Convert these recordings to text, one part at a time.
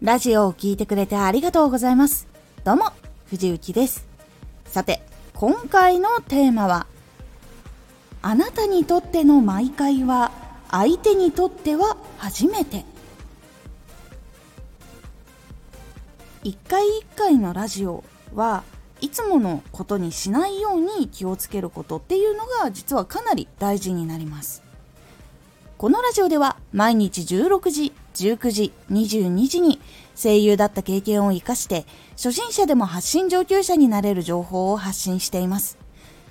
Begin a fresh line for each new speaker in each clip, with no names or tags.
ラジオを聴いてくれてありがとうございます。どうも、藤幸です。さて、今回のテーマは、あなたにとっての毎回は、相手にとっては初めて。一回一回のラジオはいつものことにしないように気をつけることっていうのが実はかなり大事になりますこのラジオでは毎日16時19時22時に声優だった経験を生かして初心者でも発信上級者になれる情報を発信しています。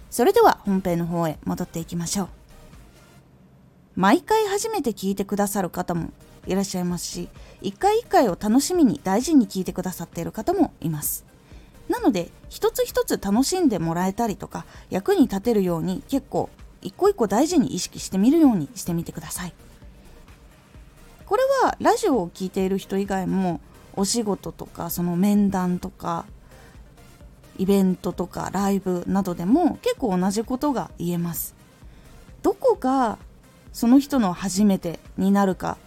それでは本編の方へ戻っていきましょう。毎回初めて聞いてくださる方もいらっしゃいますし一回一回を楽しみに大事に聞いてくださっている方もいます。なので一つ一つ楽しんでもらえたりとか役に立てるように結構一個一個大事に意識してみるようにしてみてください。これはラジオを聴いている人以外もお仕事とかその面談とかイベントとかライブなどでも結構同じことが言えます。どこがその人の初めてになるか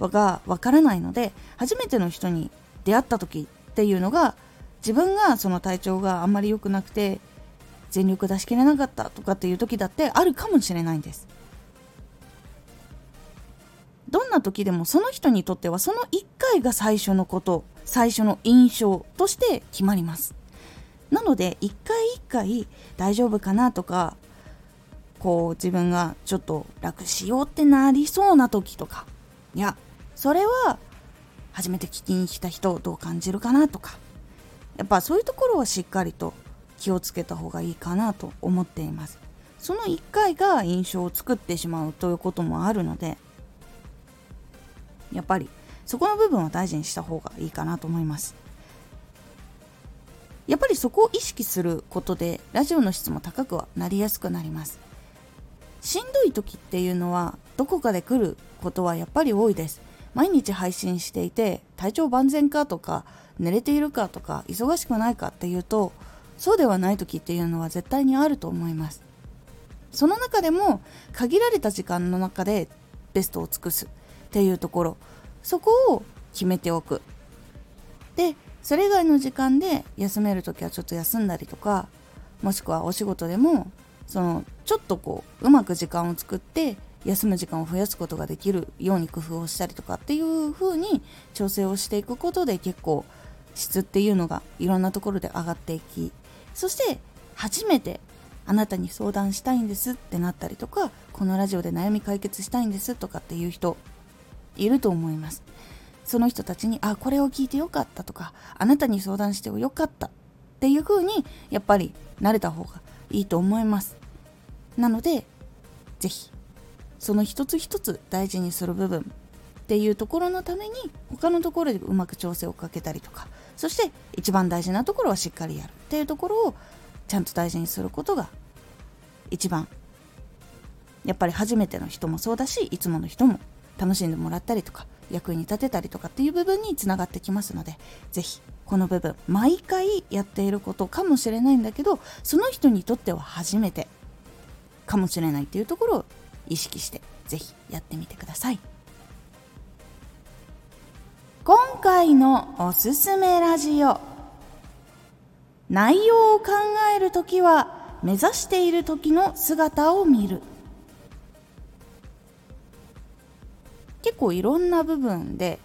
がわからないので初めての人に出会った時っていうのが自分がその体調があんまり良くなくて全力出し切れなかったとかっていう時だってあるかもしれないんです。どんな時でもその人にとってはその1回が最初のこと最初の印象として決まります。なので一回一回大丈夫かなとかこう自分がちょっと楽しようってなりそうな時とかいやそれは初めて聞きに来た人どう感じるかなとかやっぱそういうところはしっかりと気をつけた方がいいかなと思っています。その1回が印象を作ってしまうということもあるのでやっぱりそこの部分は大事にした方がいいかなと思います。やっぱりそこを意識することでラジオの質も高くはなりやすくなります。しんどい時っていうのはどこかで来ることはやっぱり多いです。毎日配信していて体調万全かとか寝れているかとか忙しくないかっていうとそうではない時っていうのは絶対にあると思います。その中でも限られた時間の中でベストを尽くす。っていうところ。そこを決めておく。でそれ以外の時間で休める時はちょっと休んだりとかもしくはお仕事でもそのちょっとこううまく時間を作って休む時間を増やすことができるように工夫をしたりとかっていう風に調整をしていくことで結構質っていうのがいろんなところで上がっていきそして初めてあなたに相談したいんですってなったりとかこのラジオで悩み解決したいんですとかっていう人いると思います。その人たちにあこれを聞いてよかったとかあなたに相談してよかったっていう風にやっぱり慣れた方がいいと思います。なので是非その一つ一つ大事にする部分っていうところのために他のところでうまく調整をかけたりとかそして一番大事なところはしっかりやるっていうところをちゃんと大事にすることが一番。やっぱり初めての人もそうだしいつもの人も楽しんでもらったりとか役に立てたりとかっていう部分につながってきますので是非この部分毎回やっていることかもしれないんだけどその人にとっては初めてかもしれないっていうところを意識して是非やってみてください。今回のおすすめラジオ。内容を考えるときは目指している時の姿を見る。結構いろんな部分で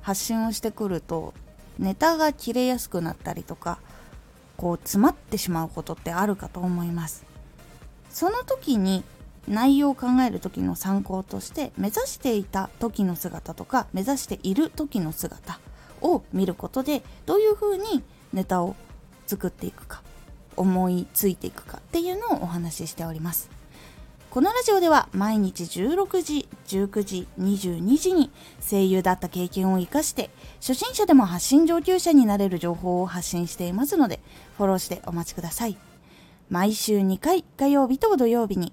発信をしてくるとネタが切れやすくなったりとかこう詰まってしまうことってあるかと思います。その時に内容を考える時の参考として目指していた時の姿とか目指している時の姿を見ることでどういうふうにネタを作っていくか思いついていくかっていうのをお話ししております。このラジオでは毎日16時19時22時に声優だった経験を生かして初心者でも発信上級者になれる情報を発信していますのでフォローしてお待ちください。毎週2回火曜日と土曜日に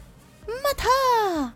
また